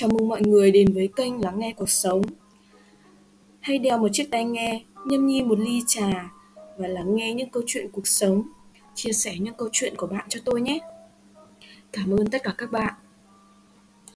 Chào mừng mọi người đến với kênh Lắng nghe cuộc sống. Hãy đeo một chiếc tai nghe, nhâm nhi một ly trà và lắng nghe những câu chuyện cuộc sống, chia sẻ những câu chuyện của bạn cho tôi nhé. Cảm ơn tất cả các bạn.